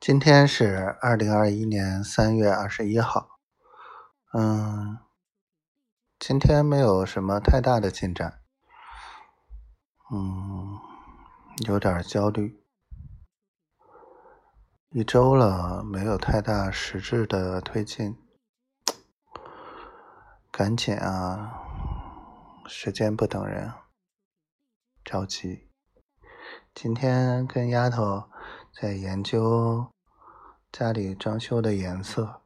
今天是二零二一年三月二十一号，嗯，今天没有什么太大的进展，嗯，有点焦虑，一周了没有太大实质的推进，赶紧啊，时间不等人，着急。今天跟丫头在研究家里装修的颜色，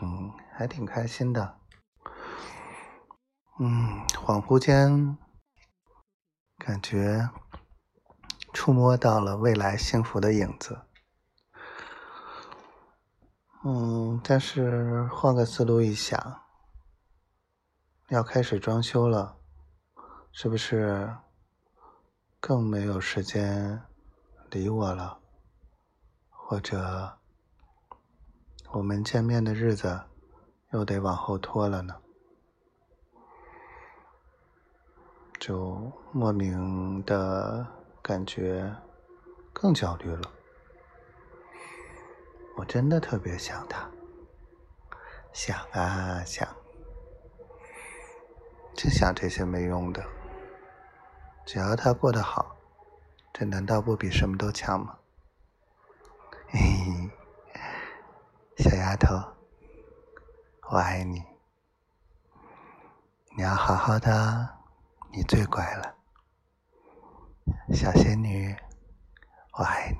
嗯，还挺开心的。嗯，恍惚间感觉触摸到了未来幸福的影子。嗯，但是换个思路一想，要开始装修了，是不是？更没有时间理我了，或者我们见面的日子又得往后拖了呢，就莫名的感觉更焦虑了。我真的特别想他，想啊想，净想这些没用的。只要他过得好，这难道不比什么都强吗？嘿嘿，小丫头，我爱你，你要好好的，你最乖了，小仙女，我爱你。